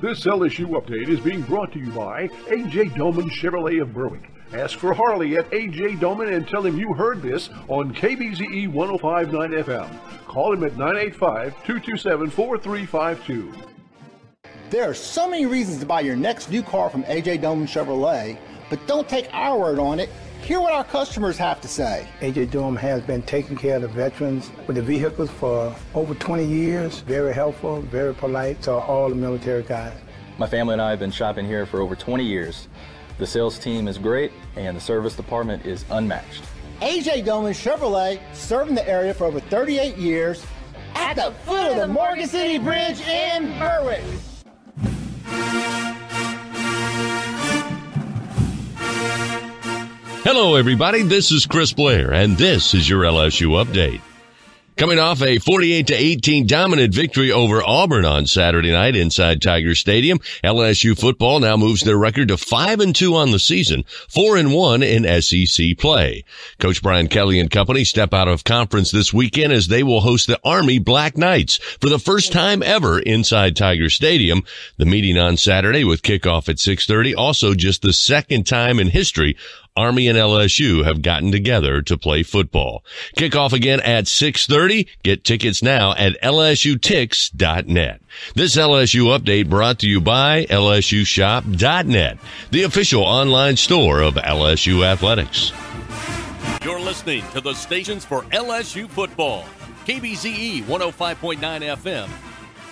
This LSU update is being brought to you by AJ Doman Chevrolet of Berwick. Ask for Harley at AJ Doman and tell him you heard this on KBZE 1059 FM. Call him at 985 227 4352. There are so many reasons to buy your next new car from AJ Doman Chevrolet, but don't take our word on it. Hear what our customers have to say. AJ Dome has been taking care of the veterans with the vehicles for over 20 years. Very helpful, very polite to all the military guys. My family and I have been shopping here for over 20 years. The sales team is great and the service department is unmatched. AJ Doman Chevrolet, serving the area for over 38 years, at the foot of the Morgan City Bridge in Berwick. Hello, everybody. This is Chris Blair, and this is your LSU update. Coming off a 48 to 18 dominant victory over Auburn on Saturday night inside Tiger Stadium, LSU football now moves their record to 5 and 2 on the season, 4 and 1 in SEC play. Coach Brian Kelly and company step out of conference this weekend as they will host the Army Black Knights for the first time ever inside Tiger Stadium. The meeting on Saturday with kickoff at 6:30, also just the second time in history Army and LSU have gotten together to play football. Kickoff again at 6:30. Get tickets now at lsutix.net. This LSU update brought to you by lsushop.net, the official online store of LSU Athletics. You're listening to the stations for LSU football. KBZE 105.9 FM